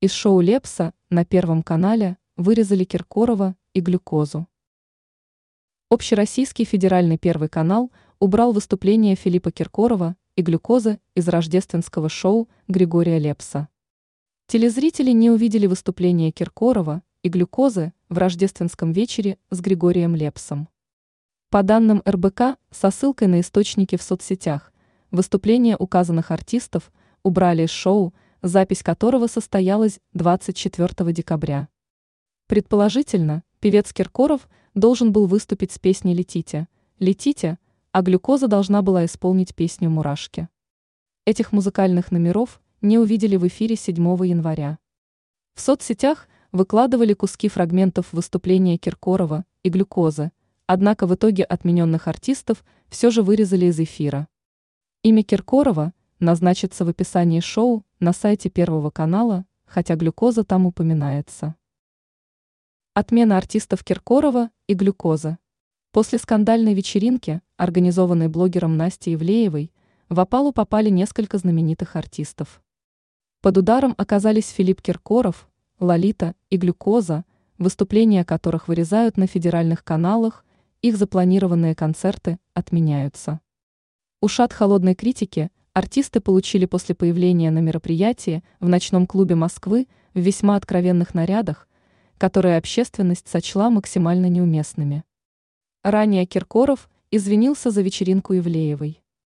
Из шоу Лепса на Первом канале вырезали Киркорова и глюкозу. Общероссийский федеральный Первый канал убрал выступление Филиппа Киркорова и глюкозы из рождественского шоу Григория Лепса. Телезрители не увидели выступление Киркорова и глюкозы в рождественском вечере с Григорием Лепсом. По данным РБК, со ссылкой на источники в соцсетях, выступления указанных артистов убрали из шоу – запись которого состоялась 24 декабря. Предположительно, певец Киркоров должен был выступить с песней «Летите», «Летите», а глюкоза должна была исполнить песню «Мурашки». Этих музыкальных номеров не увидели в эфире 7 января. В соцсетях выкладывали куски фрагментов выступления Киркорова и глюкозы, однако в итоге отмененных артистов все же вырезали из эфира. Имя Киркорова назначится в описании шоу на сайте Первого канала, хотя глюкоза там упоминается. Отмена артистов Киркорова и глюкоза. После скандальной вечеринки, организованной блогером Настей Ивлеевой, в опалу попали несколько знаменитых артистов. Под ударом оказались Филипп Киркоров, Лолита и Глюкоза, выступления которых вырезают на федеральных каналах, их запланированные концерты отменяются. Ушат холодной критики артисты получили после появления на мероприятии в ночном клубе Москвы в весьма откровенных нарядах, которые общественность сочла максимально неуместными. Ранее Киркоров извинился за вечеринку Ивлеевой.